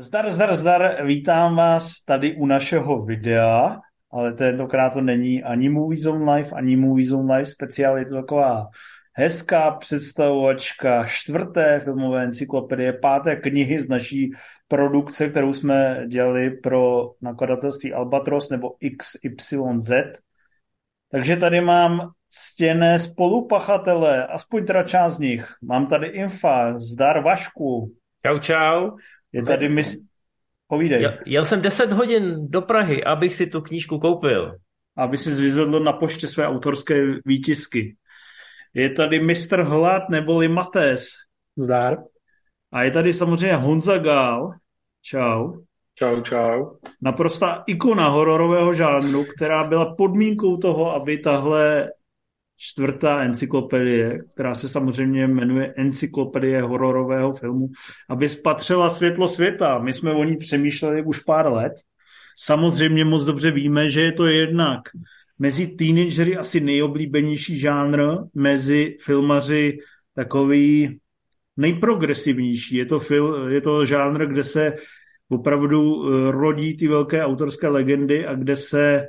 Zdar, zdar, zdar, vítám vás tady u našeho videa, ale tentokrát to není ani Movie Zone Live, ani Movie Zone Live speciál, je to taková hezká představovačka čtvrté filmové encyklopedie, páté knihy z naší produkce, kterou jsme dělali pro nakladatelství Albatros nebo XYZ. Takže tady mám ctěné spolupachatele, aspoň teda část z nich. Mám tady Infa, zdar Vašku. Čau, čau. Je tady mis... Povídej. Jel, jel jsem 10 hodin do Prahy, abych si tu knížku koupil. Aby si zvyzvedl na poště své autorské výtisky. Je tady mistr Hlad neboli Matés. Zdár. A je tady samozřejmě Honza Gál. Čau. Čau, čau. Naprostá ikona hororového žánru, která byla podmínkou toho, aby tahle čtvrtá encyklopedie, která se samozřejmě jmenuje Encyklopedie hororového filmu, aby spatřila světlo světa. My jsme o ní přemýšleli už pár let. Samozřejmě moc dobře víme, že je to jednak mezi teenagery asi nejoblíbenější žánr, mezi filmaři takový nejprogresivnější. Je to, fil, je to žánr, kde se opravdu eh, rodí ty velké autorské legendy a kde se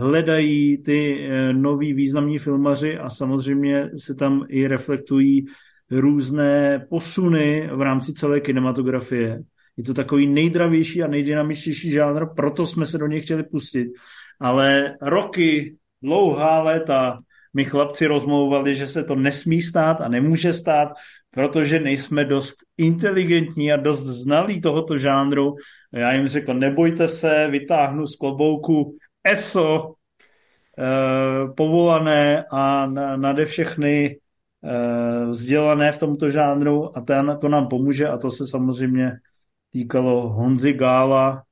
hledají ty eh, noví významní filmaři a samozřejmě se tam i reflektují různé posuny v rámci celé kinematografie. Je to takový nejdravější a nejdynamičtější žánr, proto jsme se do něj chtěli pustit. Ale roky, dlouhá léta, my chlapci rozmlouvali, že se to nesmí stát a nemůže stát, protože nejsme dost inteligentní a dost znalí tohoto žánru. Já jim řekl, nebojte se, vytáhnu z klobouku ESO, eh, povolané a nade všechny eh, vzdělané v tomto žánru a ten, to nám pomůže a to se samozřejmě týkalo Honzy Gála,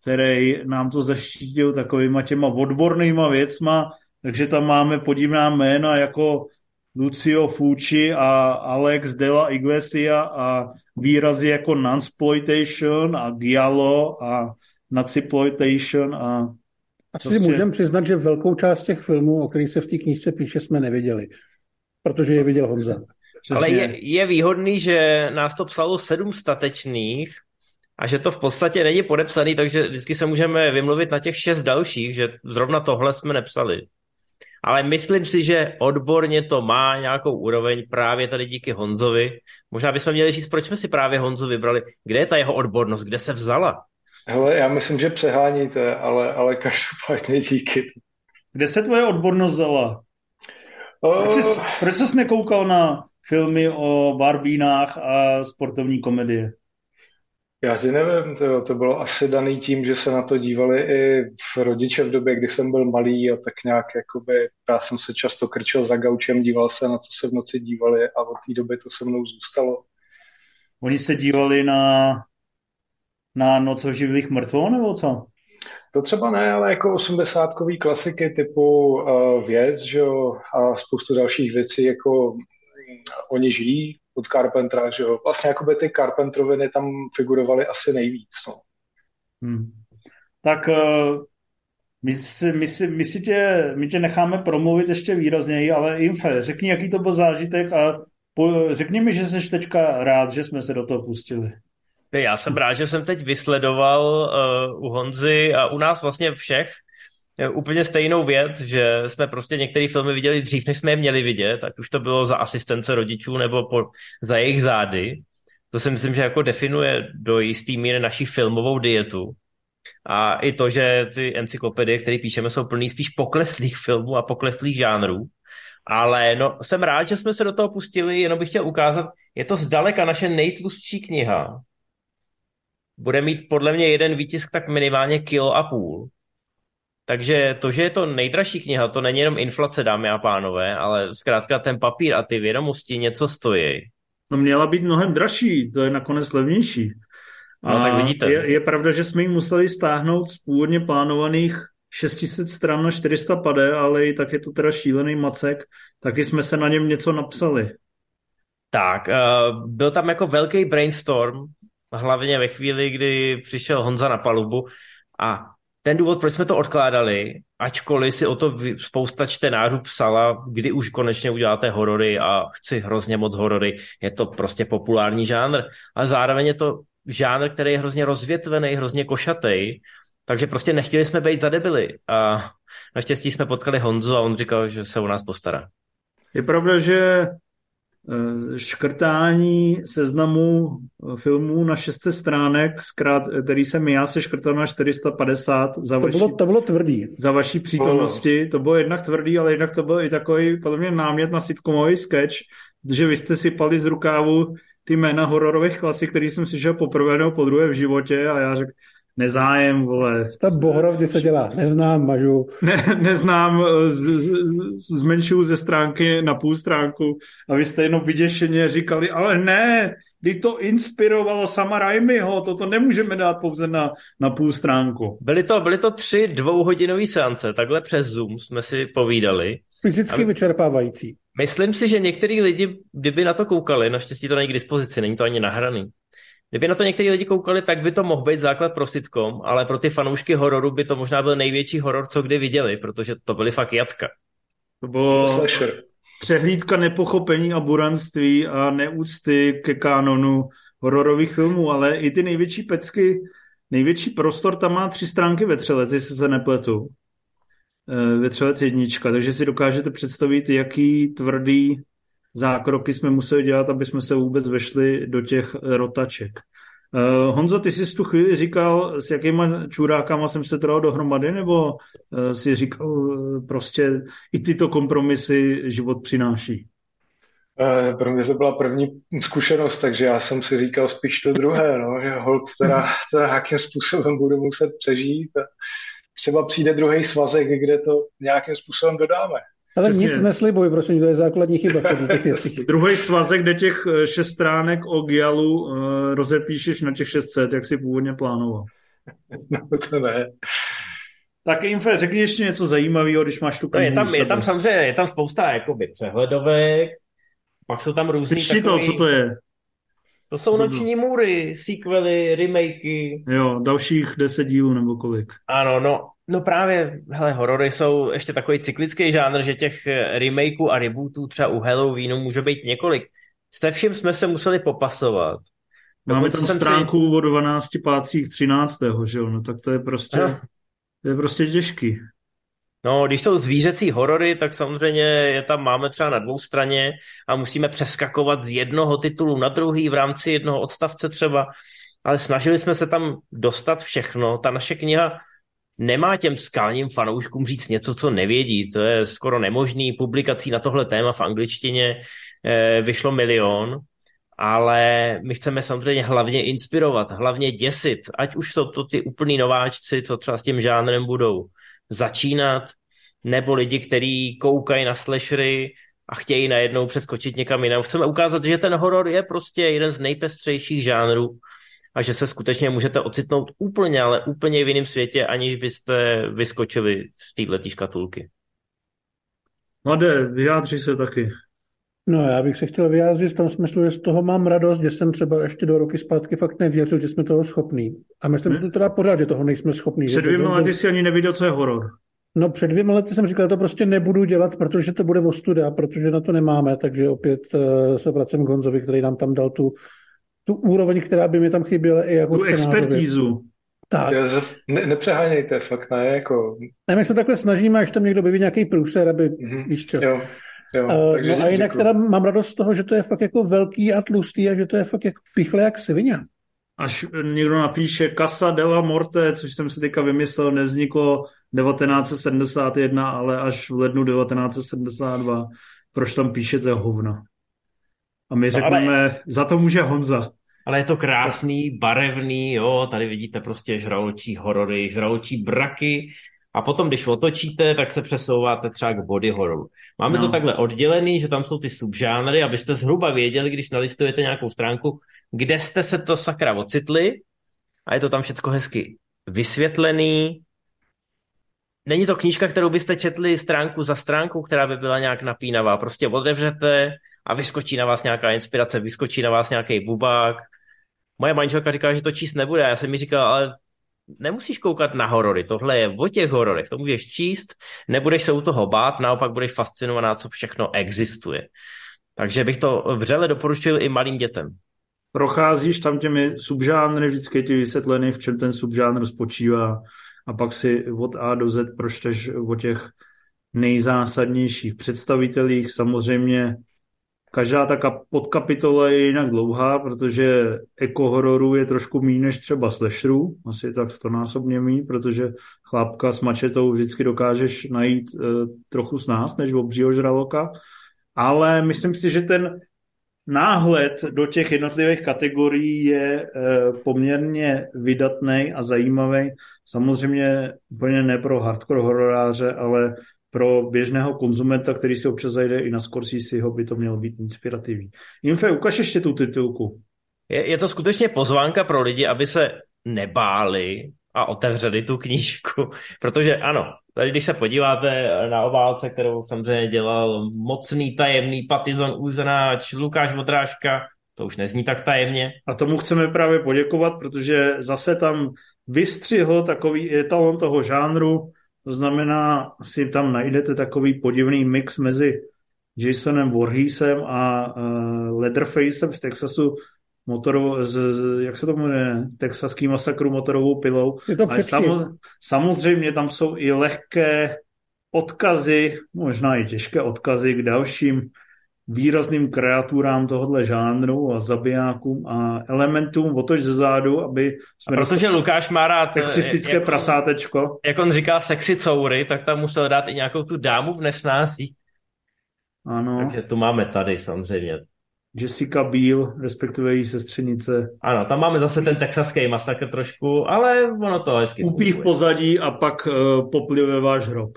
který nám to zaštítil takovýma těma odbornýma věcma, takže tam máme podivná jména jako Lucio Fucci a Alex de la Iglesia a výrazy jako Nunsploitation a Giallo a Naciploitation a asi prostě... můžeme přiznat, že velkou část těch filmů, o kterých se v té knížce píše, jsme neviděli, protože je viděl Honza. Přesně. Ale je, je výhodný, že nás to psalo sedm statečných a že to v podstatě není podepsaný, takže vždycky se můžeme vymluvit na těch šest dalších, že zrovna tohle jsme nepsali. Ale myslím si, že odborně to má nějakou úroveň právě tady díky Honzovi. Možná bychom měli říct, proč jsme si právě Honzu vybrali. Kde je ta jeho odbornost, kde se vzala? Hele, já myslím, že přeháníte, ale, ale každopádně díky. Kde se tvoje odbornost vzala? Proč jsi, proč jsi nekoukal na filmy o barbínách a sportovní komedie? Já si nevím, to, to bylo asi daný tím, že se na to dívali i v rodiče v době, kdy jsem byl malý a tak nějak jakoby, já jsem se často krčil za gaučem, díval se na co se v noci dívali a od té doby to se mnou zůstalo. Oni se dívali na na Noc o živlých mrtvou, nebo co? To třeba ne, ale jako osmdesátkový klasiky typu uh, věc, že jo, a spoustu dalších věcí, jako um, oni žijí od Carpentera, že jo. Vlastně jakoby ty Carpenteroviny tam figurovaly asi nejvíc, no. Hmm. Tak uh, my, si, my, si, my, si tě, my tě necháme promluvit ještě výrazněji, ale Infe, řekni, jaký to byl zážitek a po, řekni mi, že jsi teďka rád, že jsme se do toho pustili. Já jsem rád, že jsem teď vysledoval uh, u Honzy a u nás vlastně všech uh, úplně stejnou věc, že jsme prostě některé filmy viděli dřív, než jsme je měli vidět, ať už to bylo za asistence rodičů nebo po, za jejich zády. To si myslím, že jako definuje do jistý míry naší filmovou dietu. A i to, že ty encyklopedie, které píšeme, jsou plný spíš pokleslých filmů a pokleslých žánrů. Ale no, jsem rád, že jsme se do toho pustili, jenom bych chtěl ukázat, je to zdaleka naše nejtlustší kniha, bude mít podle mě jeden výtisk tak minimálně kilo a půl. Takže to, že je to nejdražší kniha, to není jenom inflace, dámy a pánové, ale zkrátka ten papír a ty vědomosti něco stojí. No měla být mnohem dražší, to je nakonec levnější. A no, tak vidíte. Je, je pravda, že jsme ji museli stáhnout z původně plánovaných 600 stran na 400 pade, ale i tak je to teda šílený macek, taky jsme se na něm něco napsali. Tak, uh, byl tam jako velký brainstorm, hlavně ve chvíli, kdy přišel Honza na palubu a ten důvod, proč jsme to odkládali, ačkoliv si o to spousta čtenářů psala, kdy už konečně uděláte horory a chci hrozně moc horory, je to prostě populární žánr, ale zároveň je to žánr, který je hrozně rozvětvený, hrozně košatý, takže prostě nechtěli jsme být za debily. A naštěstí jsme potkali Honzu a on říkal, že se o nás postará. Je pravda, že škrtání seznamu eh, filmů na 600 stránek, zkrát, který jsem já se škrtal na 450 za to, bylo, to bylo tvrdý. Za vaší přítomnosti. To bylo jednak tvrdý, ale jednak to byl i takový podle mě námět na sitcomový sketch, že vy jste si pali z rukávu ty jména hororových klasik, který jsem si šel poprvé nebo po druhé v životě a já řekl, nezájem, vole. Ta Bohrov, kdy se dělá, neznám, mažu. Ne, neznám, eh, z, z, zmenšuju ze stránky na půl stránku a vy jste jenom vyděšeně říkali, ale ne, když to inspirovalo sama Raimiho, toto nemůžeme dát pouze na, na půl stránku. Byly to, byly to tři dvouhodinové seance, takhle přes Zoom jsme si povídali. Fyzicky a vyčerpávající. Myslím si, že některý lidi, kdyby na to koukali, naštěstí to není k dispozici, není to ani nahraný, Kdyby na to někteří lidi koukali, tak by to mohl být základ pro sitcom, ale pro ty fanoušky hororu by to možná byl největší horor, co kdy viděli, protože to byly fakt jatka. To bylo přehlídka nepochopení a buranství a neúcty ke kanonu hororových filmů, ale i ty největší pecky, největší prostor tam má tři stránky ve třelec, jestli se nepletu. Eh, ve třelec jednička, takže si dokážete představit, jaký tvrdý zákroky jsme museli dělat, aby jsme se vůbec vešli do těch rotaček. Uh, Honzo, ty jsi tu chvíli říkal, s jakýma čurákama jsem se trval dohromady, nebo uh, si říkal, prostě i tyto kompromisy život přináší? Pro mě to byla první zkušenost, takže já jsem si říkal spíš to druhé, no, že hold teda, teda jakým způsobem budu muset přežít třeba přijde druhý svazek, kde to nějakým způsobem dodáme. Ale Přesně. nic neslibuj, prosím, to je základní chyba v těch věcích. Druhý svazek, kde těch eh, šest stránek o Gialu uh, rozepíšeš na těch 600, jak si původně plánoval. No to ne. Tak Infe, řekni ještě něco zajímavého, když máš tu no, je tam, je tam samozřejmě, je tam spousta jakoby přehledovek, pak jsou tam různý Přečti takový... to, co to je. To jsou noční můry, sequely, remakey. Jo, dalších deset dílů nebo kolik. Ano, no No právě, hele, horory jsou ještě takový cyklický žánr, že těch eh, remakeů a rebootů třeba u Halloweenu může být několik. Se vším jsme se museli popasovat. Máme tam stránku si... o 12 pácích 13. že jo? No tak to je prostě, no. to je prostě těžký. No, když jsou zvířecí horory, tak samozřejmě je tam máme třeba na dvou straně a musíme přeskakovat z jednoho titulu na druhý v rámci jednoho odstavce třeba, ale snažili jsme se tam dostat všechno. Ta naše kniha nemá těm skalním fanouškům říct něco, co nevědí. To je skoro nemožný. Publikací na tohle téma v angličtině eh, vyšlo milion, ale my chceme samozřejmě hlavně inspirovat, hlavně děsit, ať už jsou to ty úplný nováčci, co třeba s tím žánrem budou začínat, nebo lidi, kteří koukají na slashery a chtějí najednou přeskočit někam jinam. Chceme ukázat, že ten horor je prostě jeden z nejpestřejších žánrů a že se skutečně můžete ocitnout úplně, ale úplně v jiném světě, aniž byste vyskočili z této škatulky. Mladé, vyjádří se taky. No já bych se chtěl vyjádřit v tom smyslu, že z toho mám radost, že jsem třeba ještě do roky zpátky fakt nevěřil, že jsme toho schopní. A myslím si to teda pořád, že toho nejsme schopní. Před dvěma lety si ani neviděl, co je horor. No před dvěma lety jsem říkal, že to prostě nebudu dělat, protože to bude ostuda, protože na to nemáme, takže opět uh, se vracím k Honzovi, který nám tam dal tu tu úroveň, která by mi tam chyběla i jako Tu expertízu. Tak. Ne, nepřehánějte, fakt ne, jako... Ne, my se takhle snažíme, až tam někdo vyvíjí nějaký průser, aby, mm-hmm. víš čo. Jo. Jo, uh, takže no a jinak teda mám radost z toho, že to je fakt jako velký a tlustý a že to je fakt jako pichle jak svině. Až někdo napíše Casa della Morte, což jsem si teďka vymyslel, nevzniklo 1971, ale až v lednu 1972. Proč tam píšete hovna? A my no, řekneme, ale... za to může Honza. Ale je to krásný, barevný, jo, tady vidíte prostě žraločí horory, žraločí braky a potom, když otočíte, tak se přesouváte třeba k body hororu. Máme no. to takhle oddělený, že tam jsou ty subžánry, abyste zhruba věděli, když nalistujete nějakou stránku, kde jste se to sakra ocitli a je to tam všechno hezky vysvětlený. Není to knížka, kterou byste četli stránku za stránku, která by byla nějak napínavá. Prostě otevřete, a vyskočí na vás nějaká inspirace, vyskočí na vás nějaký bubák. Moje manželka říká, že to číst nebude. Já jsem mi říkal, ale nemusíš koukat na horory, tohle je o těch hororech, to můžeš číst, nebudeš se u toho bát, naopak budeš fascinovaná, co všechno existuje. Takže bych to vřele doporučil i malým dětem. procházíš tam těmi subžánry, vždycky ti vysvětlený, v čem ten subžánr spočívá a pak si od A do Z pročteš o těch nejzásadnějších představitelích. Samozřejmě každá ta podkapitola je jinak dlouhá, protože ekohororu je trošku méně než třeba slasherů, asi tak stonásobně méně, protože chlápka s mačetou vždycky dokážeš najít e, trochu s nás, než obřího žraloka, ale myslím si, že ten náhled do těch jednotlivých kategorií je e, poměrně vydatný a zajímavý. Samozřejmě úplně ne pro hardcore hororáře, ale pro běžného konzumenta, který si občas zajde i na Scorseseho, by to mělo být inspirativní. Infe, ukaž ještě tu titulku. Je, je to skutečně pozvánka pro lidi, aby se nebáli a otevřeli tu knížku, protože ano, tady když se podíváte na obálce, kterou samozřejmě dělal mocný tajemný Patizon Uznáč, Lukáš Vodrážka, to už nezní tak tajemně. A tomu chceme právě poděkovat, protože zase tam vystřihl takový etalon toho žánru, to znamená, si tam najdete takový podivný mix mezi Jasonem Voorheesem a uh, Leatherfacem z Texasu, motorovou, z, z, jak se to jmenuje, texaský masakru motorovou pilou. Je to Ale samo, samozřejmě tam jsou i lehké odkazy, možná i těžké odkazy k dalším výrazným kreaturám tohohle žánru a zabijákům a elementům otoč ze zádu, aby jsme... A protože Lukáš má rád... Sexistické jak prasátečko. Jak on říká sexy coury, tak tam musel dát i nějakou tu dámu v nesnásí. Ano. Takže tu máme tady samozřejmě. Jessica Biel, respektive její sestřenice. Ano, tam máme zase ten texaský masakr trošku, ale ono to hezky Upí v pozadí a pak uh, poplive váš hrob.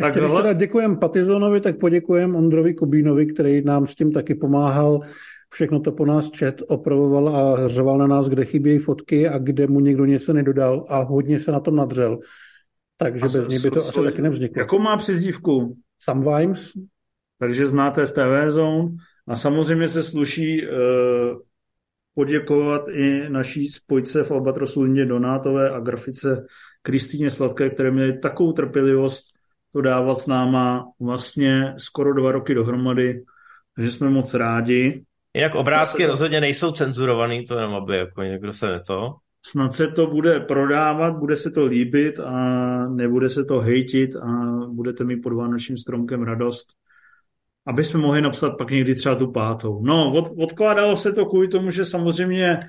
Tak když teda děkujem Patizonovi, tak poděkujem Ondrovi Kubínovi, který nám s tím taky pomáhal. Všechno to po nás čet, opravoval a řval na nás, kde chybějí fotky a kde mu někdo něco nedodal a hodně se na tom nadřel. Takže a bez něj by to asi taky nevzniklo. Jakou má přezdívku? Sometimes. Takže znáte z TV Zone. A samozřejmě se sluší uh, poděkovat i naší spojce v Albatrosu Lindě Donátové a grafice Kristýně Sladké, které měly takovou trpělivost to dávat s náma vlastně skoro dva roky dohromady, takže jsme moc rádi. Jinak obrázky se... rozhodně nejsou cenzurovaný, to jenom aby jako někdo se neto. Snad se to bude prodávat, bude se to líbit a nebude se to hejtit a budete mít pod vánočním stromkem radost, aby jsme mohli napsat pak někdy třeba tu pátou. No, od, odkládalo se to kvůli tomu, že samozřejmě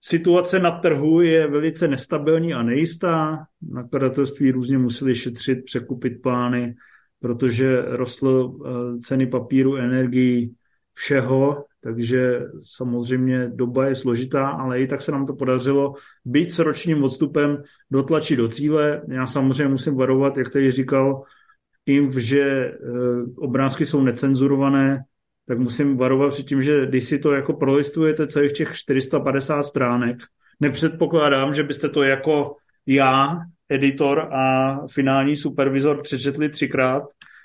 Situace na trhu je velice nestabilní a nejistá. Nakladatelství různě museli šetřit, překupit plány, protože rostly eh, ceny papíru, energií, všeho, takže samozřejmě doba je složitá, ale i tak se nám to podařilo být s ročním odstupem dotlačit do cíle. Já samozřejmě musím varovat, jak tady říkal, Inv, že eh, obrázky jsou necenzurované, tak musím varovat před tím, že když si to jako prolistujete celých těch 450 stránek, nepředpokládám, že byste to jako já, editor a finální supervizor přečetli třikrát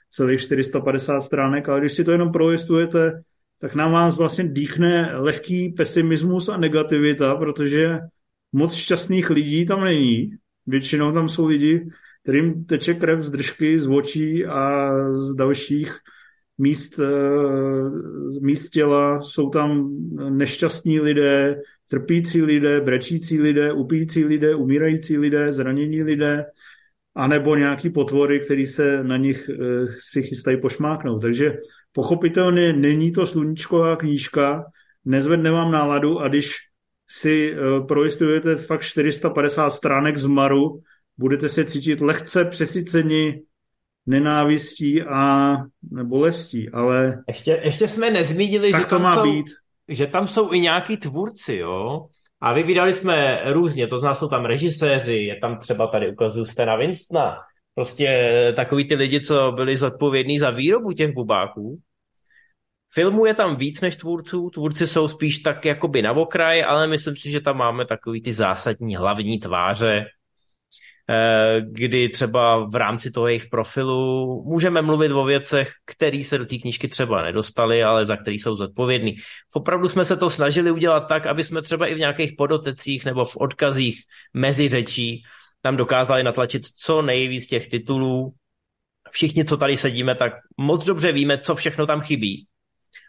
celých 450 stránek, ale když si to jenom prolistujete, tak nám vás vlastně dýchne lehký pesimismus a negativita, protože moc šťastných lidí tam není. Většinou tam jsou lidi, kterým teče krev z držky, z očí a z dalších míst, eh, míst těla, jsou tam nešťastní lidé, trpící lidé, brečící lidé, upící lidé, umírající lidé, zranění lidé, anebo nějaký potvory, který se na nich eh, si chystají pošmáknout. Takže pochopitelně není to sluníčková knížka, nezvedne vám náladu a když si eh, projistujete fakt 450 stránek z Maru, budete se cítit lehce přesyceni nenávistí a bolestí, ale... Ještě, ještě jsme nezmínili, tak že, to má jsou, být. že tam jsou i nějaký tvůrci, jo? A vybírali jsme různě, to znamená, jsou tam režiséři, je tam třeba tady ukazuju Stena Winstona, prostě takový ty lidi, co byli zodpovědní za výrobu těch bubáků. Filmů je tam víc než tvůrců, tvůrci jsou spíš tak jakoby na okraji, ale myslím si, že tam máme takový ty zásadní hlavní tváře, kdy třeba v rámci toho jejich profilu můžeme mluvit o věcech, které se do té knížky třeba nedostaly, ale za které jsou zodpovědní. Opravdu jsme se to snažili udělat tak, aby jsme třeba i v nějakých podotecích nebo v odkazích mezi řečí tam dokázali natlačit co nejvíc těch titulů. Všichni, co tady sedíme, tak moc dobře víme, co všechno tam chybí.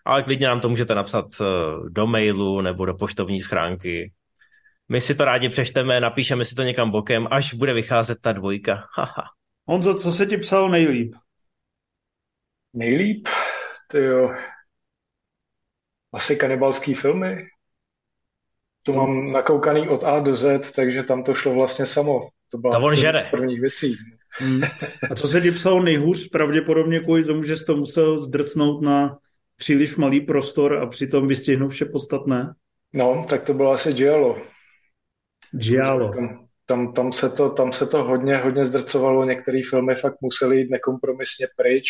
ale klidně nám to můžete napsat eh, do mailu nebo do poštovní schránky. My si to rádi přečteme, napíšeme si to někam bokem, až bude vycházet ta dvojka. Haha. Honzo, co se ti psal nejlíp? Nejlíp? To jo. Asi kanibalský filmy. To mám nakoukaný od A do Z, takže tam to šlo vlastně samo. To byla to on žere. z prvních věcí. Hmm. A co se ti psalo nejhůř? Pravděpodobně kvůli tomu, že jsi to musel zdrcnout na příliš malý prostor a přitom vystihnout vše podstatné? No, tak to bylo asi Giallo. Giallo. Tam, tam, tam, se to, tam se to hodně, hodně zdrcovalo. Některé filmy fakt museli jít nekompromisně pryč.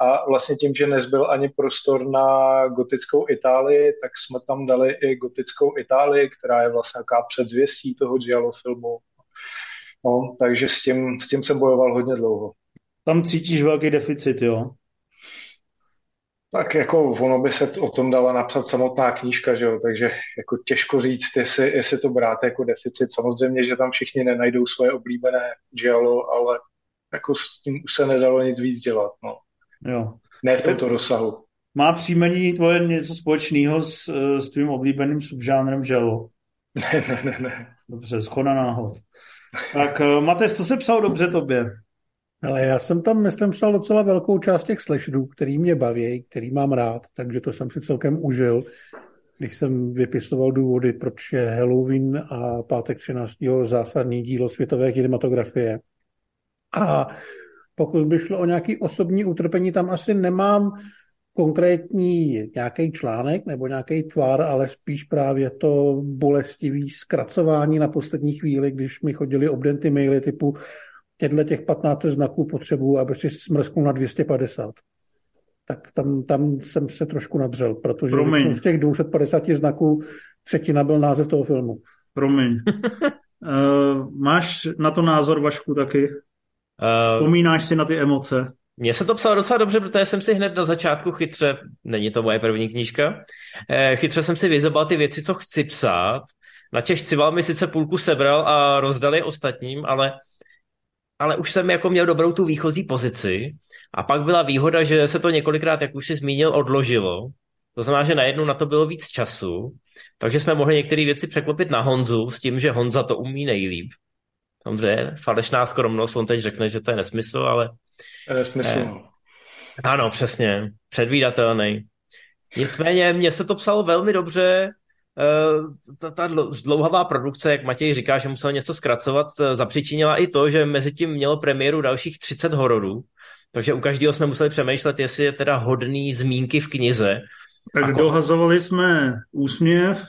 A vlastně tím, že nezbyl ani prostor na gotickou Itálii, tak jsme tam dali i gotickou Itálii, která je vlastně nějaká předzvěstí toho Giallo filmu. No, takže s tím, s tím jsem bojoval hodně dlouho. Tam cítíš velký deficit, jo? Tak jako ono by se o tom dala napsat samotná knížka, že jo? takže jako těžko říct, jestli, jestli to brát jako deficit. Samozřejmě, že tam všichni nenajdou svoje oblíbené giallo, ale jako s tím už se nedalo nic víc dělat. No. Jo. Ne v tomto rozsahu. Má příjmení tvoje něco společného s, s tvým oblíbeným subžánrem želo? Ne, ne, ne, ne. Dobře, schoda náhod. Tak eh, Matej, co se psal dobře tobě? Ale já jsem tam, myslím, psal docela velkou část těch slasherů, který mě baví, který mám rád, takže to jsem si celkem užil, když jsem vypisoval důvody, proč je Halloween a pátek 13. zásadní dílo světové kinematografie. A pokud by šlo o nějaký osobní utrpení, tam asi nemám konkrétní nějaký článek nebo nějaký tvar, ale spíš právě to bolestivý zkracování na poslední chvíli, když mi chodili obdenty maily typu těchto těch 15 znaků potřebuju, aby si smrsknul na 250. Tak tam, tam jsem se trošku nadřel, protože z těch 250 znaků třetina byl název toho filmu. Promiň. uh, máš na to názor, Vašku, taky? Uh, Vzpomínáš si na ty emoce? Mně se to psalo docela dobře, protože jsem si hned na začátku chytře, není to moje první knížka, eh, chytře jsem si vyzobal ty věci, co chci psát. Na Cival mi sice půlku sebral a rozdali ostatním, ale, ale už jsem jako měl dobrou tu výchozí pozici. A pak byla výhoda, že se to několikrát, jak už si zmínil, odložilo. To znamená, že najednou na to bylo víc času, takže jsme mohli některé věci překlopit na Honzu s tím, že Honza to umí nejlíp. Samozřejmě, falešná skromnost, on teď řekne, že to je nesmysl, ale Nesmysl. Eh, ano, přesně. Předvídatelný. Nicméně mně se to psalo velmi dobře. Eh, ta, ta dlouhavá produkce, jak Matěj říká, že musel něco zkracovat, eh, zapřičinila i to, že mezi tím mělo premiéru dalších 30 hororů. Takže u každého jsme museli přemýšlet, jestli je teda hodný zmínky v knize. Tak Ako... dohazovali jsme úsměv.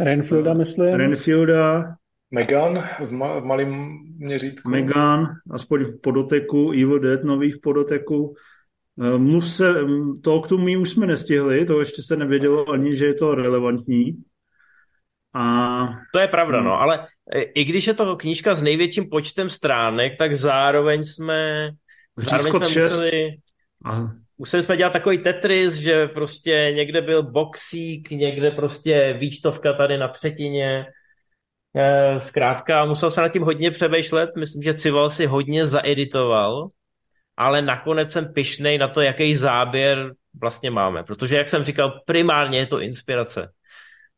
Renfielda, myslím. Renfielda, Megan v, ma- v malém měřítku. Megan, aspoň v podoteku, Evil Dead nový v podoteku. Eh, mluv se, to k tomu už jsme nestihli, to ještě se nevědělo ani, že je to relevantní. A... To je pravda, no, ale i když je to knížka s největším počtem stránek, tak zároveň jsme, zároveň jsme 6. museli, Aha. museli jsme dělat takový Tetris, že prostě někde byl boxík, někde prostě výčtovka tady na třetině, Eh, zkrátka musel se nad tím hodně přemýšlet, myslím, že Cival si hodně zaeditoval, ale nakonec jsem pišnej na to, jaký záběr vlastně máme, protože, jak jsem říkal, primárně je to inspirace.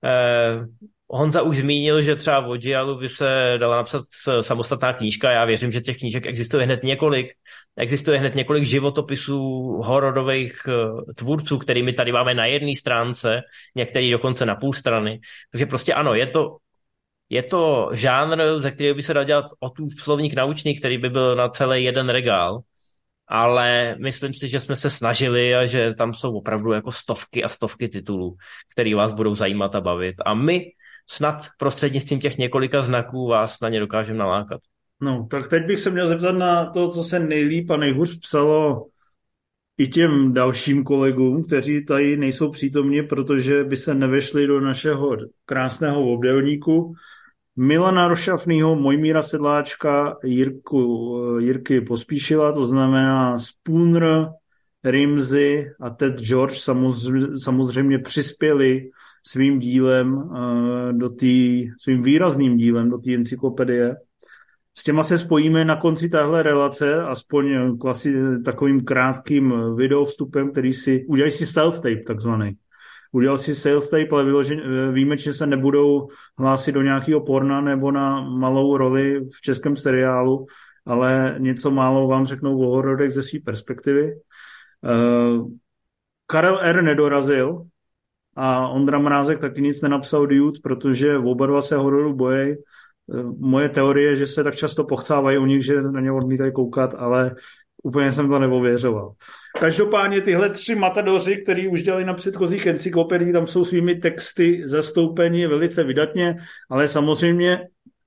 Eh, Honza už zmínil, že třeba o Gialu by se dala napsat samostatná knížka. Já věřím, že těch knížek existuje hned několik. Existuje hned několik životopisů hororových eh, tvůrců, kterými tady máme na jedné stránce, některý dokonce na půl strany. Takže prostě ano, je to je to žánr, ze kterého by se dal dělat o tu slovník naučný, který by byl na celý jeden regál, ale myslím si, že jsme se snažili a že tam jsou opravdu jako stovky a stovky titulů, které vás budou zajímat a bavit. A my snad prostřednictvím těch několika znaků vás na ně dokážeme nalákat. No, tak teď bych se měl zeptat na to, co se nejlíp a nejhůř psalo i těm dalším kolegům, kteří tady nejsou přítomni, protože by se nevešli do našeho krásného obdelníku. Milana Rošafnýho, Mojmíra Sedláčka, Jirku, Jirky Pospíšila, to znamená Spooner, Rimzy a Ted George samozřejmě, přispěli svým dílem eh, do tý, svým výrazným dílem do té encyklopedie. s těma se spojíme na konci téhle relace, aspoň klasi, takovým krátkým video vstupem, který si, udělají si self-tape takzvaný. Udělal si self-tape, ale vyložen, výjimečně se nebudou hlásit do nějakého porna nebo na malou roli v českém seriálu, ale něco málo vám řeknou o hororech ze své perspektivy. Uh, Karel R. nedorazil a Ondra Mrázek taky nic nenapsal Dude, protože oba dva se hororu bojí. Uh, moje teorie, že se tak často pochcávají u nich, že na ně odmítají koukat, ale úplně jsem to neověřoval. Každopádně tyhle tři matadoři, který už dělali na předchozích encyklopedii, tam jsou svými texty zastoupeni velice vydatně, ale samozřejmě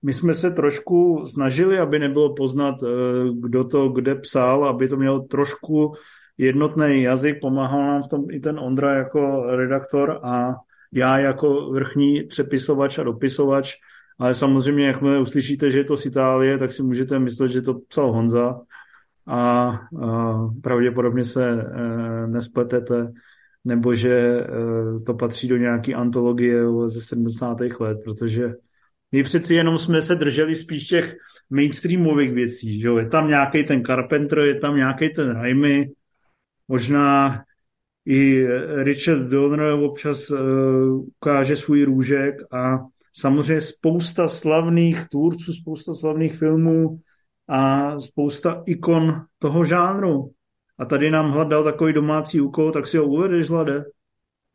my jsme se trošku snažili, aby nebylo poznat, eh, kdo to kde psal, aby to mělo trošku jednotný jazyk, pomáhal nám v tom i ten Ondra jako redaktor a já jako vrchní přepisovač a dopisovač, ale samozřejmě, jakmile uslyšíte, že je to z Itálie, tak si můžete myslet, že to psal Honza a, pravděpodobně se e, nespletete, nebo že e, to patří do nějaké antologie ze 70. let, protože my přeci jenom jsme se drželi spíš těch mainstreamových věcí, že? Je tam nějaký ten Carpenter, je tam nějaký ten Raimi, možná i Richard Donner občas uh, ukáže svůj růžek a samozřejmě spousta slavných tvůrců, spousta slavných filmů a spousta ikon toho žánru. A tady nám Hlad dal takový domácí úkol, tak si ho uvedeš, Hlade.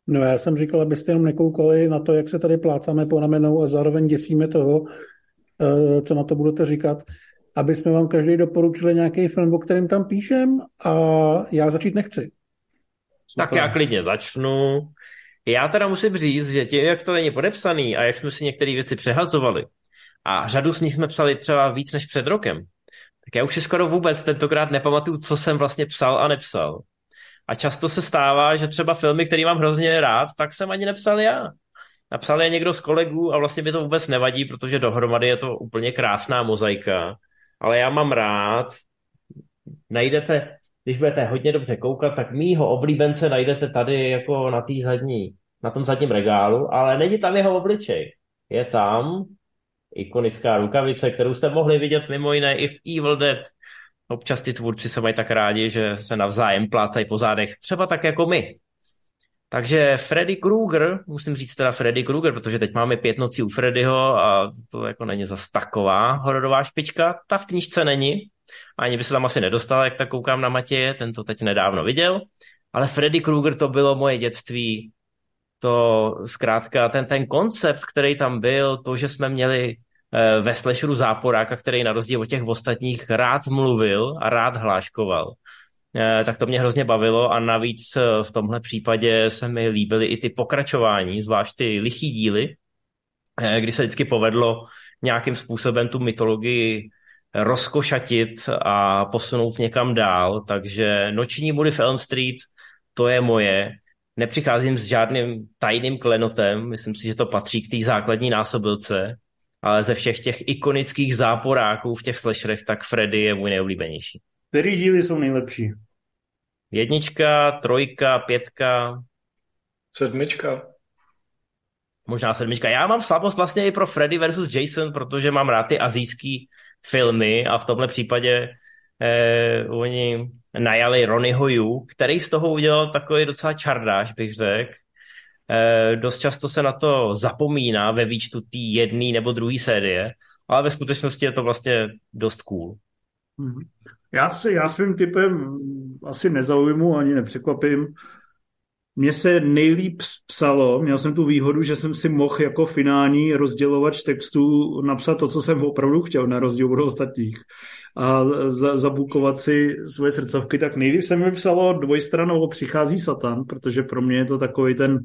No já jsem říkal, abyste jenom nekoukali na to, jak se tady plácáme po ramenou a zároveň děsíme toho, eh, co na to budete říkat, aby jsme vám každý doporučili nějaký film, o kterém tam píšem a já začít nechci. Tak já klidně začnu. Já teda musím říct, že tím, jak to není podepsaný a jak jsme si některé věci přehazovali, a řadu z nich jsme psali třeba víc než před rokem, tak já už si skoro vůbec tentokrát nepamatuju, co jsem vlastně psal a nepsal. A často se stává, že třeba filmy, které mám hrozně rád, tak jsem ani nepsal já. Napsal je někdo z kolegů a vlastně mi to vůbec nevadí, protože dohromady je to úplně krásná mozaika. Ale já mám rád, najdete, když budete hodně dobře koukat, tak mýho oblíbence najdete tady jako na, tý zadní, na tom zadním regálu, ale není tam jeho obličej. Je tam ikonická rukavice, kterou jste mohli vidět mimo jiné i v Evil Dead Občas ty tvůrci se mají tak rádi, že se navzájem plácají po zádech, třeba tak jako my. Takže Freddy Krueger, musím říct teda Freddy Krueger, protože teď máme pět nocí u Freddyho a to jako není zas taková hororová špička. Ta v knižce není, ani by se tam asi nedostal, jak tak koukám na Matěje, ten to teď nedávno viděl. Ale Freddy Krueger to bylo moje dětství. To zkrátka ten, ten koncept, který tam byl, to, že jsme měli Eh, ve slasheru záporáka, který na rozdíl od těch ostatních rád mluvil a rád hláškoval. Eh, tak to mě hrozně bavilo a navíc eh, v tomhle případě se mi líbily i ty pokračování, zvlášť ty lichý díly, kdy se vždycky povedlo nějakým způsobem tu mytologii rozkošatit a posunout někam dál, takže Noční mudy v Elm Street, to je moje. Nepřicházím s žádným tajným klenotem, myslím si, že to patří k té základní násobilce ale ze všech těch ikonických záporáků v těch slasherech, tak Freddy je můj nejoblíbenější. Který díly jsou nejlepší? Jednička, trojka, pětka. Sedmička. Možná sedmička. Já mám slabost vlastně i pro Freddy versus Jason, protože mám rád ty azijský filmy a v tomhle případě eh, oni najali Ronnieho Yu, který z toho udělal takový docela čardáš, bych řekl. Eh, dost často se na to zapomíná ve výčtu té jedné nebo druhé série, ale ve skutečnosti je to vlastně dost cool. Mhm. Já, se, já svým typem asi nezaujmu ani nepřekvapím. Mně se nejlíp psalo, měl jsem tu výhodu, že jsem si mohl jako finální rozdělovač textů napsat to, co jsem opravdu chtěl, na rozdíl od ostatních. A za, zabukovat si svoje srdcovky, tak nejlíp se mi psalo dvojstranou Přichází Satan, protože pro mě je to takový ten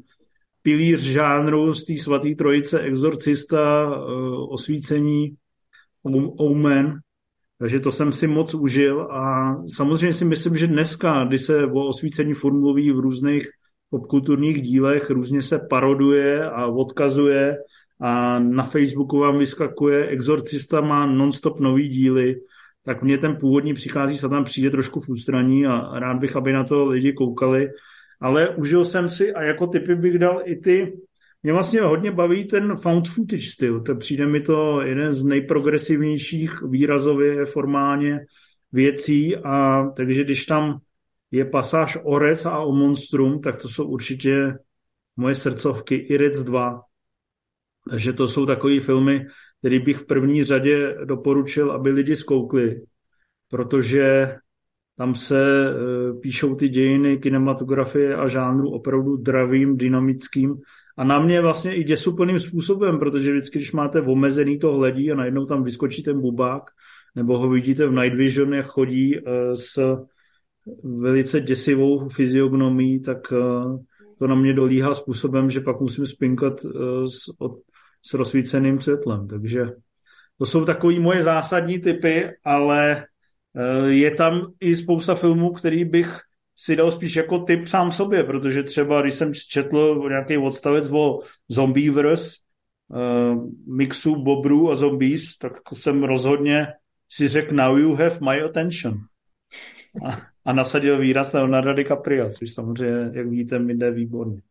pilíř žánru z té svaté trojice Exorcista, eh, osvícení, Omen, takže to jsem si moc užil a samozřejmě si myslím, že dneska, kdy se o osvícení formuloví v různých popkulturních dílech, různě se paroduje a odkazuje a na Facebooku vám vyskakuje Exorcista má nonstop nový díly, tak mně ten původní přichází se tam přijde trošku v ústraní a rád bych, aby na to lidi koukali ale užil jsem si a jako typy bych dal i ty mě vlastně hodně baví ten found footage styl. To přijde mi to jeden z nejprogresivnějších výrazově formálně věcí a takže když tam je pasáž o Rec a o Monstrum, tak to jsou určitě moje srdcovky i Rec 2. Takže to jsou takové filmy, které bych v první řadě doporučil, aby lidi zkoukli, protože tam se e, píšou ty dějiny kinematografie a žánru opravdu dravým, dynamickým a na mě vlastně i děsuplným způsobem, protože vždycky, když máte omezený to hledí a najednou tam vyskočí ten bubák, nebo ho vidíte v Night Vision, jak chodí e, s velice děsivou fyziognomí, tak e, to na mě dolíhá způsobem, že pak musím spinkat s, s rozsvíceným světlem. Takže to jsou takové moje zásadní typy, ale Eh, je tam i spousta filmů, který bych si dal spíš jako typ sám sobě, protože třeba, když jsem četl nějaký odstavec o Zombieverse, uh, mixu bobrů a zombies, tak jsem rozhodně si řekl now you have my attention. A, a nasadil výraz Leonardo DiCaprio, což samozřejmě, jak víte, mi jde výborně.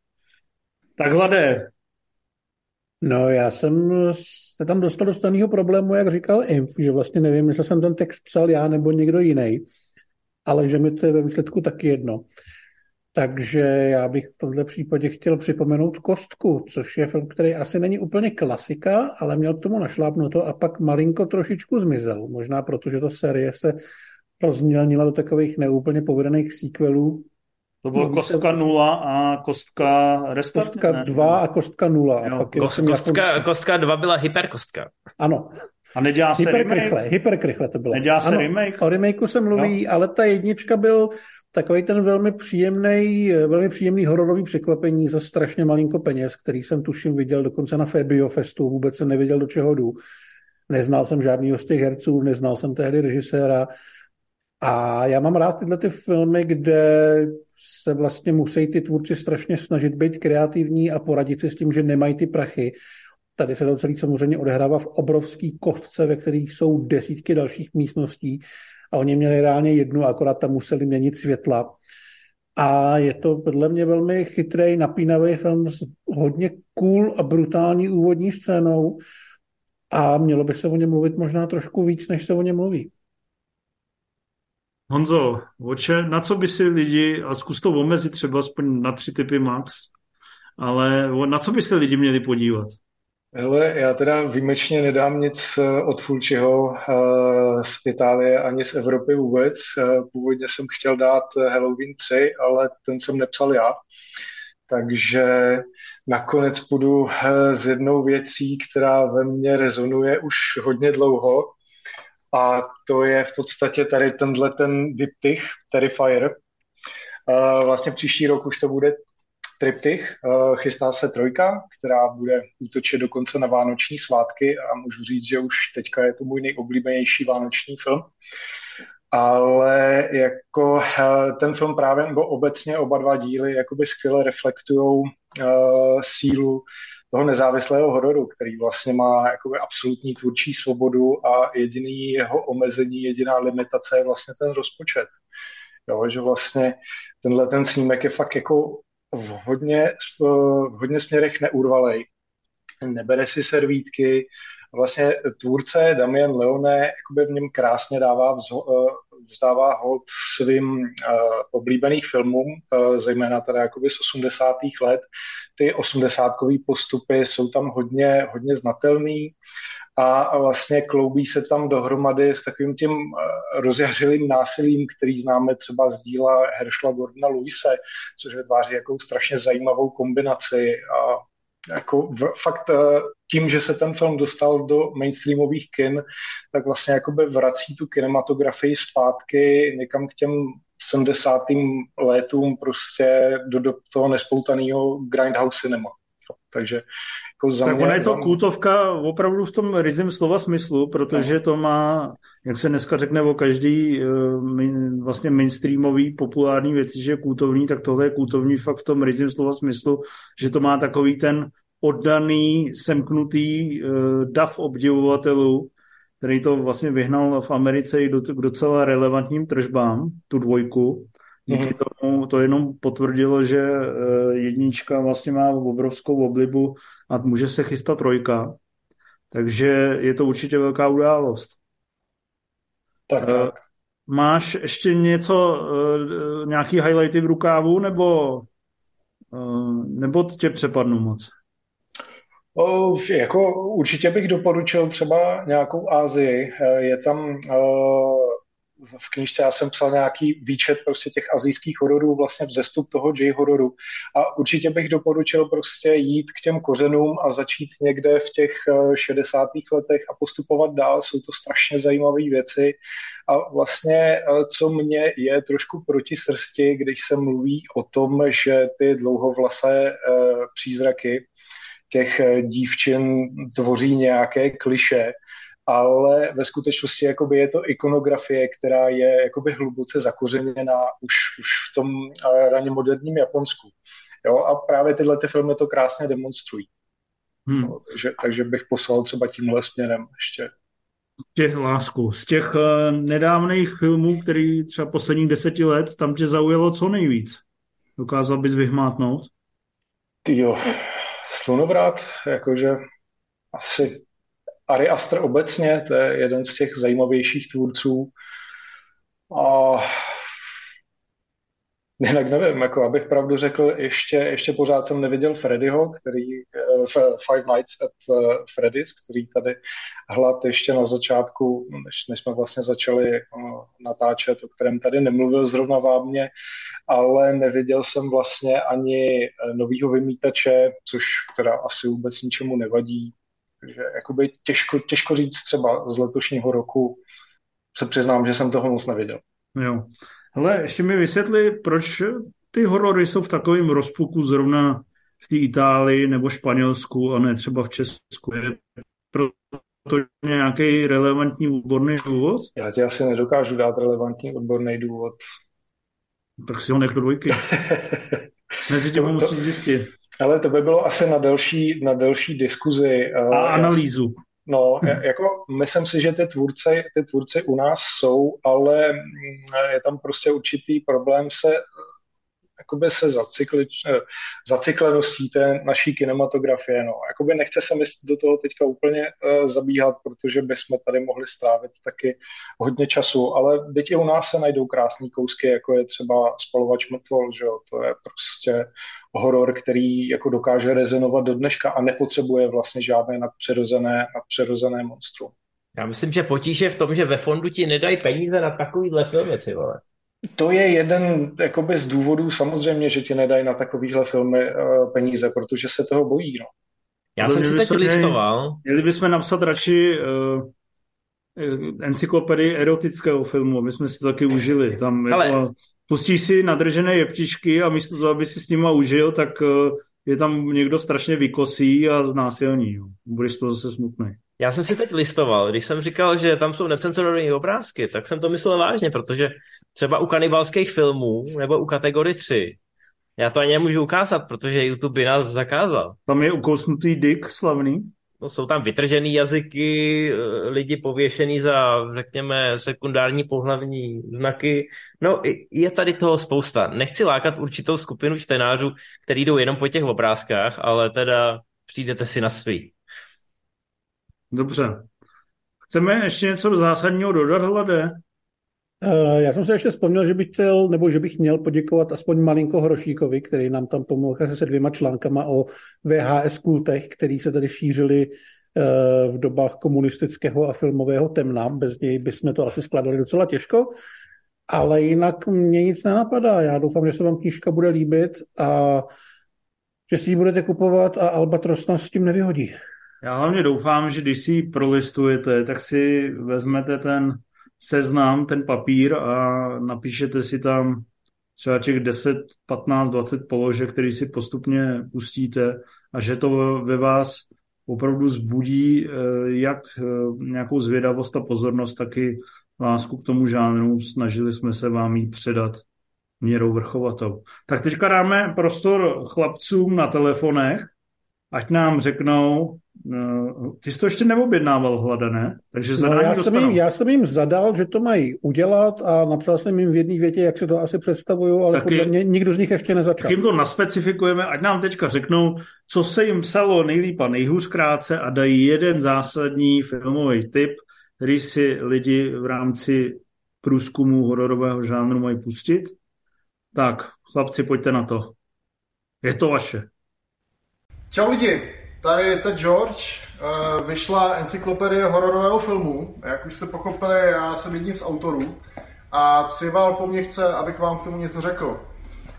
Tak Hlade, No, já jsem se tam dostal do stejného problému, jak říkal Inf, že vlastně nevím, jestli jsem ten text psal já nebo někdo jiný, ale že mi to je ve výsledku taky jedno. Takže já bych v tomto případě chtěl připomenout Kostku, což je film, který asi není úplně klasika, ale měl tomu našlápnuto a pak malinko trošičku zmizel. Možná proto, že ta série se rozmělnila do takových neúplně povedených sequelů, to bylo Mluvíte... kostka 0 a kostka restart? Kostka 2 a kostka 0. A pak Kost, kostka, kostka 2 byla hyperkostka. Ano. A nedělá se hyperkrychle, remake? Hyperkrychle to bylo. Nedělá se ano, remake? O remakeu se mluví, no. ale ta jednička byl takový ten velmi příjemný, velmi příjemný hororový překvapení za strašně malinko peněz, který jsem tuším viděl dokonce na Fabio Festu, vůbec jsem nevěděl, do čeho jdu. Neznal jsem žádný z těch herců, neznal jsem tehdy režiséra. A já mám rád tyhle ty filmy, kde se vlastně musí ty tvůrci strašně snažit být kreativní a poradit si s tím, že nemají ty prachy. Tady se to celé samozřejmě odehrává v obrovský kostce, ve kterých jsou desítky dalších místností a oni měli reálně jednu, akorát tam museli měnit světla. A je to podle mě velmi chytrý, napínavý film s hodně cool a brutální úvodní scénou a mělo by se o něm mluvit možná trošku víc, než se o něm mluví. Honzo, oče, na co by si lidi, a zkus to omezit třeba aspoň na tři typy max, ale na co by se lidi měli podívat? Hele, já teda výjimečně nedám nic eh, od Fulčiho eh, z Itálie ani z Evropy vůbec. Eh, původně jsem chtěl dát Halloween 3, ale ten jsem nepsal já. Takže nakonec půjdu s jednou věcí, která ve mně rezonuje už hodně dlouho a to je v podstatě tady tenhle ten diptych, Terrifier. Vlastně příští rok už to bude triptych. Chystá se trojka, která bude útočit dokonce na vánoční svátky a můžu říct, že už teďka je to můj nejoblíbenější vánoční film. Ale jako uh, ten film právě, nebo obecně oba dva díly jakoby skvěle reflektují uh, sílu toho nezávislého hororu, který vlastně má jakoby absolutní tvůrčí svobodu a jediný jeho omezení, jediná limitace je vlastně ten rozpočet. Jo, že vlastně tenhle ten snímek je fakt jako v hodně, v hodně směrech neurvalej. Nebere si servítky, vlastně tvůrce Damien Leone jakoby v něm krásně dává vzho, vzdává hold svým uh, oblíbených filmům, uh, zejména teda jakoby z 80. let. Ty osmdesátkový postupy jsou tam hodně, hodně znatelný a vlastně kloubí se tam dohromady s takovým tím rozjařilým násilím, který známe třeba z díla Herschela Gordona Luise, což vytváří jakou strašně zajímavou kombinaci a jako v, fakt eh, tím, že se ten film dostal do mainstreamových kin, tak vlastně jakoby vrací tu kinematografii zpátky někam k těm 70. letům prostě do, do toho nespoutaného grindhouse cinema. Takže jako za tak mě, ona je to kultovka opravdu v tom rizím slova smyslu, protože no. to má, jak se dneska řekne o každý eh, vlastně mainstreamový populární věci, že je kultovní, tak tohle je kultovní fakt v tom rizím slova smyslu, že to má takový ten oddaný, semknutý uh, dav obdivovatelů, který to vlastně vyhnal v Americe i do, k docela relevantním tržbám, tu dvojku. Díky mm. tomu to jenom potvrdilo, že eh, jednička vlastně má obrovskou oblibu a může se chystat trojka. Takže je to určitě velká událost. Tak, tak. Máš ještě něco, nějaký highlighty v rukávu, nebo, nebo tě přepadnu moc? O, jako určitě bych doporučil třeba nějakou Ázii. Eh, je tam eh, v knižce já jsem psal nějaký výčet prostě těch azijských hororů, vlastně vzestup toho J-hororu. A určitě bych doporučil prostě jít k těm kořenům a začít někde v těch 60. Eh, letech a postupovat dál. Jsou to strašně zajímavé věci. A vlastně, co mě je trošku proti srsti, když se mluví o tom, že ty dlouhovlasé přízraky těch eh, dívčin tvoří nějaké kliše, ale ve skutečnosti jakoby je to ikonografie, která je jakoby hluboce zakořeněná už, už v tom eh, raně moderním Japonsku. Jo? A právě tyhle ty filmy to krásně demonstrují. Hmm. No, takže, takže bych poslal třeba tímhle směrem ještě. Z těch lásku, z těch uh, nedávných filmů, který třeba posledních deseti let, tam tě zaujalo co nejvíc? Dokázal bys vyhmátnout? Jo, slunovrat, jakože asi Ari Aster obecně, to je jeden z těch zajímavějších tvůrců. A jinak nevím, jako abych pravdu řekl, ještě, ještě pořád jsem neviděl Freddyho, který uh, Five Nights at uh, Freddy's, který tady hlad ještě na začátku, než, než jsme vlastně začali uh, natáčet, o kterém tady nemluvil zrovna vábně, ale neviděl jsem vlastně ani novýho vymítače, což teda asi vůbec ničemu nevadí. Takže jakoby těžko, těžko říct třeba z letošního roku, se přiznám, že jsem toho moc neviděl. Jo. Hele, ještě mi vysvětli, proč ty horory jsou v takovém rozpuku zrovna v té Itálii nebo Španělsku a ne třeba v Česku. Je to nějaký relevantní odborný důvod? Já ti asi nedokážu dát relevantní odborný důvod. Tak si ho nech do dvojky. Mezi tím musí zjistit. Ale to by bylo asi na delší, na delší diskuzi. A uh, analýzu. No, hmm. jako myslím si, že ty tvůrci, ty tvůrci u nás jsou, ale mm, je tam prostě určitý problém se jakoby se zacykli, eh, zacykleností té naší kinematografie. No. Jakoby nechce se mi do toho teďka úplně uh, zabíhat, protože bychom tady mohli strávit taky hodně času, ale teď i u nás se najdou krásné kousky, jako je třeba spalovač mrtvol, že jo? to je prostě horor, který jako dokáže rezonovat do dneška a nepotřebuje vlastně žádné nadpřirozené, nadpřirozené monstrum. Já myslím, že potíž je v tom, že ve fondu ti nedají peníze na takovýhle filmy, ty vole. To je jeden jakoby, z důvodů samozřejmě, že ti nedají na takovýhle filmy uh, peníze, protože se toho bojí. No. Já jsem si teď listoval. Měli bychom napsat radši uh, encyklopedii erotického filmu, aby jsme si to taky užili. Tam Ale... jako, pustíš si nadržené jeptičky a místo toho, aby si s nima užil, tak uh, je tam někdo strašně vykosí a znásilní. Budeš to zase smutný. Já jsem si teď listoval, když jsem říkal, že tam jsou necenzurované obrázky, tak jsem to myslel vážně, protože třeba u kanibalských filmů nebo u kategorie 3, já to ani nemůžu ukázat, protože YouTube by nás zakázal. Tam je ukousnutý dick slavný? No, jsou tam vytržený jazyky, eh, lidi pověšený za, řekněme, sekundární pohlavní znaky. No, je tady toho spousta. Nechci lákat určitou skupinu čtenářů, který jdou jenom po těch obrázkách, ale teda přijdete si na svý. Dobře. Chceme ještě něco zásadního dodat, Hlade? Eh, já jsem se ještě vzpomněl, že bych chtěl, nebo že bych měl poděkovat aspoň malinko Hrošíkovi, který nám tam pomohl se dvěma článkama o VHS kultech, který se tady šířili eh, v dobách komunistického a filmového temna. Bez něj bychom to asi skladali docela těžko. Ale jinak mě nic nenapadá. Já doufám, že se vám knížka bude líbit a že si ji budete kupovat a Albatros nás s tím nevyhodí. Já hlavně doufám, že když si ji prolistujete, tak si vezmete ten seznam, ten papír a napíšete si tam třeba těch 10, 15, 20 položek, který si postupně pustíte a že to ve vás opravdu zbudí eh, jak eh, nějakou zvědavost a pozornost, taky lásku k tomu žánru. Snažili jsme se vám ji předat měrou vrchovatou. Tak teďka dáme prostor chlapcům na telefonech, ať nám řeknou, No, ty jsi to ještě neobjednával hlada, ne? Takže zadání no, já, jsem jim, já jsem jim zadal, že to mají udělat a napsal jsem jim v jedné větě, jak se to asi představují, ale Taky, podle mě nikdo z nich ještě nezačal. Tak jim to naspecifikujeme, ať nám teďka řeknou, co se jim psalo nejlíp a nejhůř krátce a dají jeden zásadní filmový tip, který si lidi v rámci průzkumu hororového žánru mají pustit. Tak, chlapci, pojďte na to. Je to vaše. Čau lidi, tady je Ted George. Eh, vyšla encyklopedie hororového filmu. Jak už jste pochopili, já jsem jedním z autorů. A Cival po mně chce, abych vám k tomu něco řekl.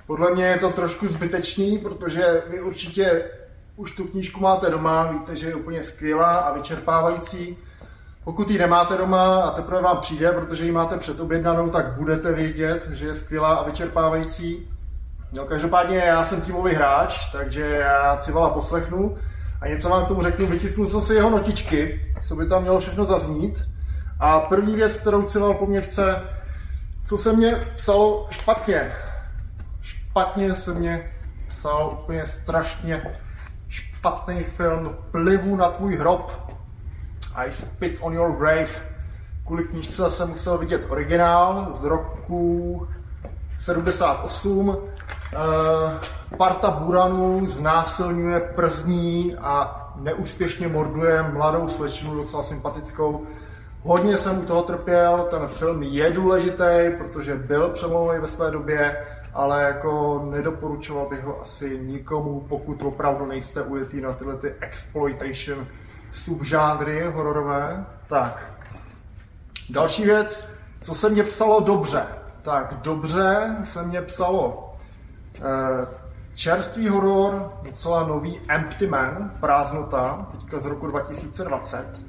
Podle mě je to trošku zbytečný, protože vy určitě už tu knížku máte doma, víte, že je úplně skvělá a vyčerpávající. Pokud ji nemáte doma a teprve vám přijde, protože ji máte předobjednanou, tak budete vědět, že je skvělá a vyčerpávající. No, každopádně já jsem týmový hráč, takže já Civala poslechnu a něco vám k tomu řeknu. Vytisknul jsem si jeho notičky, co by tam mělo všechno zaznít. A první věc, kterou Cival po mně chce, co se mě psalo špatně. Špatně se mě psal úplně strašně špatný film Plivu na tvůj hrob. I Spit on Your Grave. Kvůli knížce jsem musel vidět originál z roku 78. Eh, parta Buranů znásilňuje przní a neúspěšně morduje mladou slečnu, docela sympatickou. Hodně jsem u toho trpěl, ten film je důležitý, protože byl přelomový ve své době, ale jako nedoporučoval bych ho asi nikomu, pokud opravdu nejste ujetý na tyhle ty exploitation subžánry hororové. Tak, další věc, co se mě psalo dobře. Tak, dobře se mě psalo eh, čerstvý horor, docela nový Empty Man, prázdnota, teďka z roku 2020.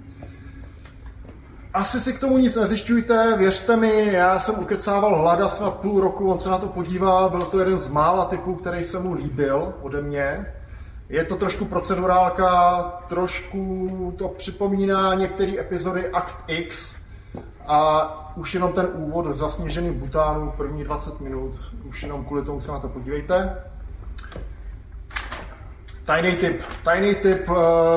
Asi si k tomu nic nezjišťujte, věřte mi, já jsem ukecával Hlada snad půl roku, on se na to podíval, byl to jeden z mála typů, který se mu líbil ode mě. Je to trošku procedurálka, trošku to připomíná některé epizody Act X a už jenom ten úvod v zasněženým Butánu, první 20 minut, už jenom kvůli tomu se na to podívejte. Tajný tip. Tajný tip, eh,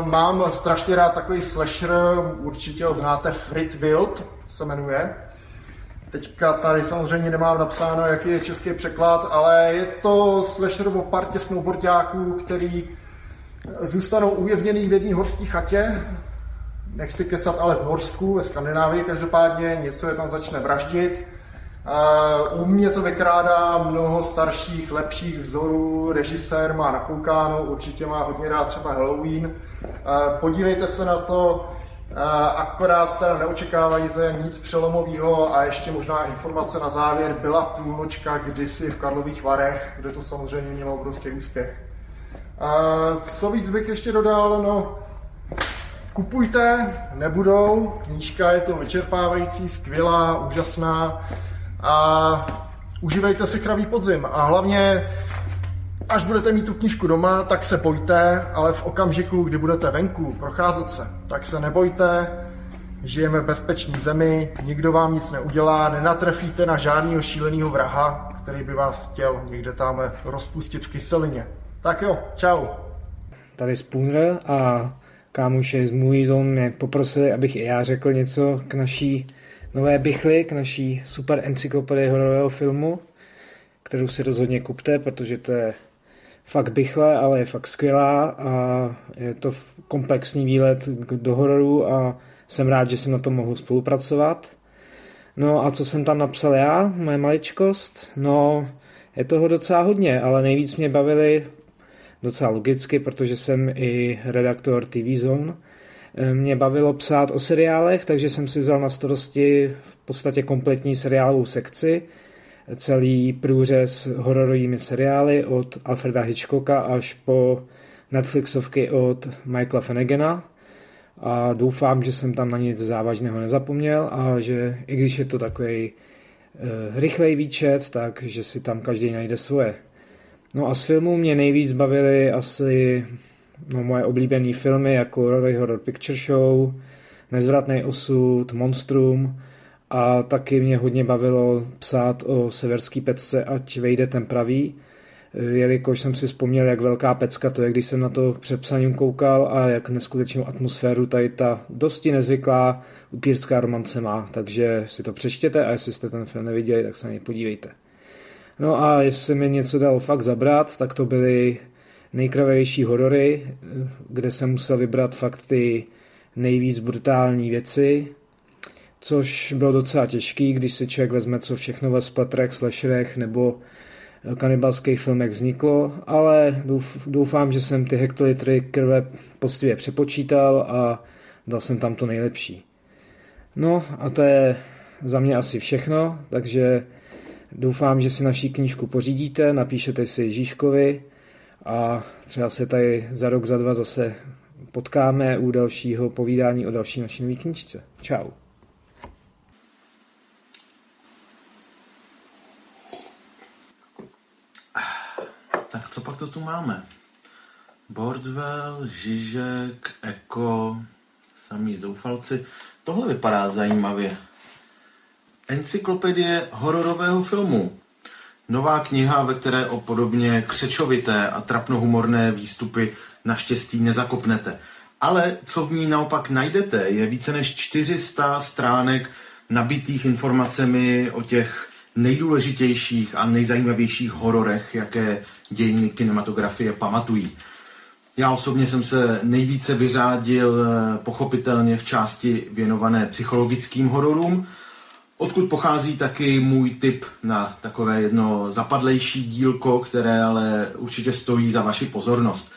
mám strašně rád takový slasher, určitě ho znáte, Frit Wild se jmenuje. Teďka tady samozřejmě nemám napsáno, jaký je český překlad, ale je to slasher o partě snowboardáků, který zůstanou uvězněný v jedné horské chatě, nechci kecat, ale v Norsku, ve Skandinávii každopádně, něco je tam začne vraždit. U mě to vykrádá mnoho starších, lepších vzorů, režisér má nakoukáno, určitě má hodně rád třeba Halloween. Podívejte se na to, akorát teda neočekávajte nic přelomového a ještě možná informace na závěr. Byla půlnočka kdysi v Karlových Varech, kde to samozřejmě mělo obrovský úspěch. Co víc bych ještě dodal, no, kupujte, nebudou, knížka je to vyčerpávající, skvělá, úžasná a užívejte si chravý podzim a hlavně až budete mít tu knížku doma, tak se bojte, ale v okamžiku, kdy budete venku procházet se, tak se nebojte, žijeme v bezpečné zemi, nikdo vám nic neudělá, nenatrefíte na žádného šíleného vraha, který by vás chtěl někde tam rozpustit v kyselině. Tak jo, čau. Tady Spooner a kámoše z Movie Zone mě poprosili, abych i já řekl něco k naší nové bychli, k naší super encyklopedii hororového filmu, kterou si rozhodně kupte, protože to je fakt bychle, ale je fakt skvělá a je to komplexní výlet do hororu a jsem rád, že jsem na tom mohl spolupracovat. No a co jsem tam napsal já, moje maličkost? No, je toho docela hodně, ale nejvíc mě bavily docela logicky, protože jsem i redaktor TV Zone. Eh, mě bavilo psát o seriálech, takže jsem si vzal na starosti v podstatě kompletní seriálovou sekci, celý průřez hororovými seriály od Alfreda Hitchcocka až po Netflixovky od Michaela Fennegana a doufám, že jsem tam na nic závažného nezapomněl a že i když je to takový e, eh, rychlej výčet, tak že si tam každý najde svoje. No a z filmů mě nejvíc bavily asi no, moje oblíbené filmy jako Rory Horror Picture Show, Nezvratný osud, Monstrum a taky mě hodně bavilo psát o severský pecce, ať vejde ten pravý. jelikož jsem si vzpomněl, jak velká pecka to je, když jsem na to před psaním koukal a jak neskutečnou atmosféru tady ta dosti nezvyklá upírská romance má, takže si to přečtěte a jestli jste ten film neviděli, tak se na něj podívejte. No a jestli mi něco dalo fakt zabrat, tak to byly nejkravější horory, kde jsem musel vybrat fakt ty nejvíc brutální věci, což bylo docela těžký, když si člověk vezme, co všechno ve splatrech, slasherech nebo kanibalských filmech vzniklo, ale doufám, že jsem ty hektolitry krve poctivě přepočítal a dal jsem tam to nejlepší. No a to je za mě asi všechno, takže doufám, že si naší knížku pořídíte, napíšete si Ježíškovi a třeba se tady za rok, za dva zase potkáme u dalšího povídání o další naší nový knížce. Čau. Tak co pak to tu máme? Bordwell, Žižek, Eko, samý zoufalci. Tohle vypadá zajímavě. Encyklopedie hororového filmu. Nová kniha, ve které o podobně křečovité a trapnohumorné výstupy naštěstí nezakopnete. Ale co v ní naopak najdete, je více než 400 stránek nabitých informacemi o těch nejdůležitějších a nejzajímavějších hororech, jaké dějiny kinematografie pamatují. Já osobně jsem se nejvíce vyřádil eh, pochopitelně v části věnované psychologickým hororům, odkud pochází taky můj tip na takové jedno zapadlejší dílko, které ale určitě stojí za vaši pozornost.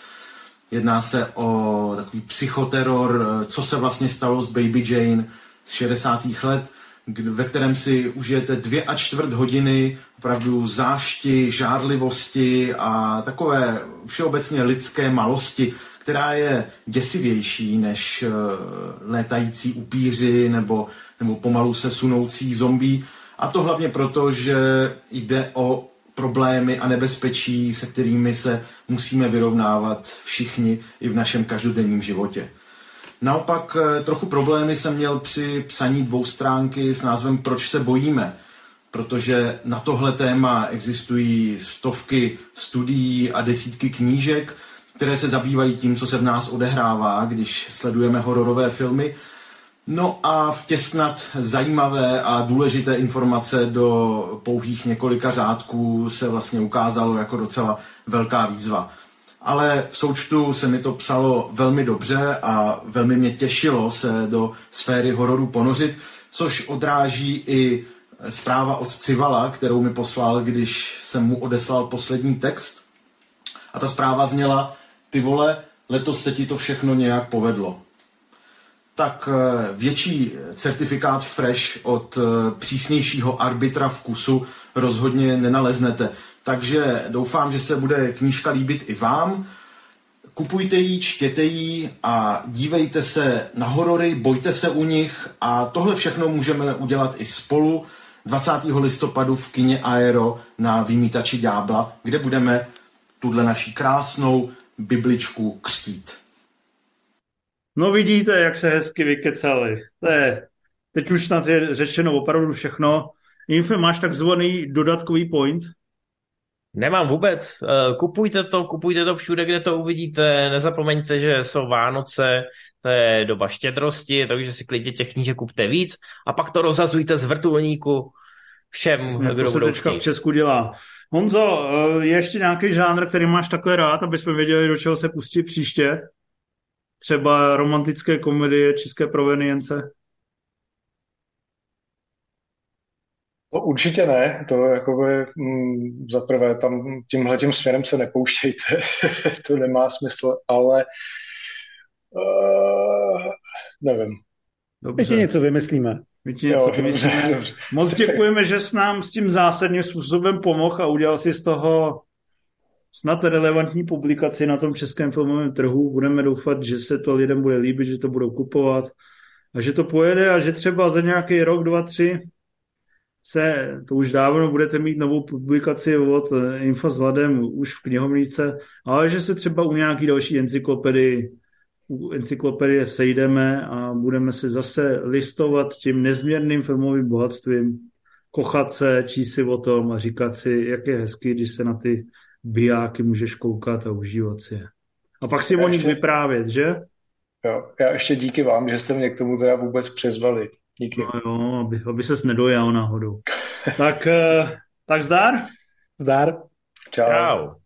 Jedná se o takový psychoteror, co se vlastně stalo s Baby Jane z 60. let, ve kterém si užijete dvě a čtvrt hodiny opravdu zášti, žárlivosti a takové všeobecně lidské malosti, která je děsivější než eh, létající upíři nebo, nebo pomalu se sunoucí zombí. A to hlavně proto, že jde o problémy a nebezpečí, se kterými se musíme vyrovnávat všichni i v našem každodenním životě. Naopak eh, trochu problémy jsem měl při psaní dvou stránky s názvem Proč se bojíme, protože na tohle téma existují stovky studií a desítky knížek, které se zabývají tím, co se v nás odehrává, když sledujeme hororové filmy. No a vtěsnat zajímavé a důležité informace do pouhých několika řádků se vlastně ukázalo jako docela velká výzva ale v součtu se mi to psalo velmi dobře a velmi mě těšilo se do sféry hororu ponořit, což odráží i zpráva od Civala, kterou mi poslal, když jsem mu odeslal poslední text. A ta zpráva zněla, ty vole, letos se ti to všechno nějak povedlo. Tak eh, větší certifikát fresh od eh, přísnějšího arbitra vkusu rozhodně nenaleznete. Takže doufám, že se bude knížka líbit i vám. Kupujte ji, čtěte ji a dívejte se na horory, bojte se u nich a tohle všechno můžeme udělat i spolu 20. listopadu v kině Aero na Vymítači ďábla, kde budeme tuhle naší krásnou bibličku křtít. No vidíte, jak se hezky vykecali. To je, teď už snad je řečeno opravdu všechno. Info, máš takzvaný dodatkový point? Nemám vůbec. Eh, kupujte to, kupujte to všude, kde to uvidíte. Nezapomeňte, že jsou Vánoce, to je doba štědrosti, takže si klidně těch knížek kupte víc a pak to rozhazujte z vrtulníku všem, Přesně, kdo to se teďka v Česku dělá. Honzo, eh, je ještě nějaký žánr, který máš takhle rád, aby jsme věděli, do čeho se pustí příště? Třeba romantické komedie české provenience? No, určitě ne, to jakoby mm, za prvé tam tímhle tím směrem se nepouštějte, to nemá smysl, ale uh, nevím. Dobře. My něco vymyslíme. My ti něco jo. Dobře, dobře. Moc děkujeme, že s nám s tím zásadním způsobem pomohl a udělal si z toho snad relevantní publikaci na tom českém filmovém trhu. Budeme doufat, že se to lidem bude líbit, že to budou kupovat a že to pojede a že třeba za nějaký rok, dva, tři se, to už dávno budete mít novou publikaci od eh, Info s Vladem už v knihovnice, ale že se třeba u nějaký další encyklopedii u encyklopedie sejdeme a budeme si zase listovat tím nezměrným filmovým bohatstvím, kochat se, číst si o tom a říkat si, jak je hezký, když se na ty bijáky můžeš koukat a užívat si je. A pak si já o nich ještě... vyprávět, že? Jo, já ještě díky vám, že jste mě k tomu teda vůbec přizvali. Díky. No jo, aby, aby ses nedojal náhodou. tak, eh, tak zdar. Zdar. Čau. Čau.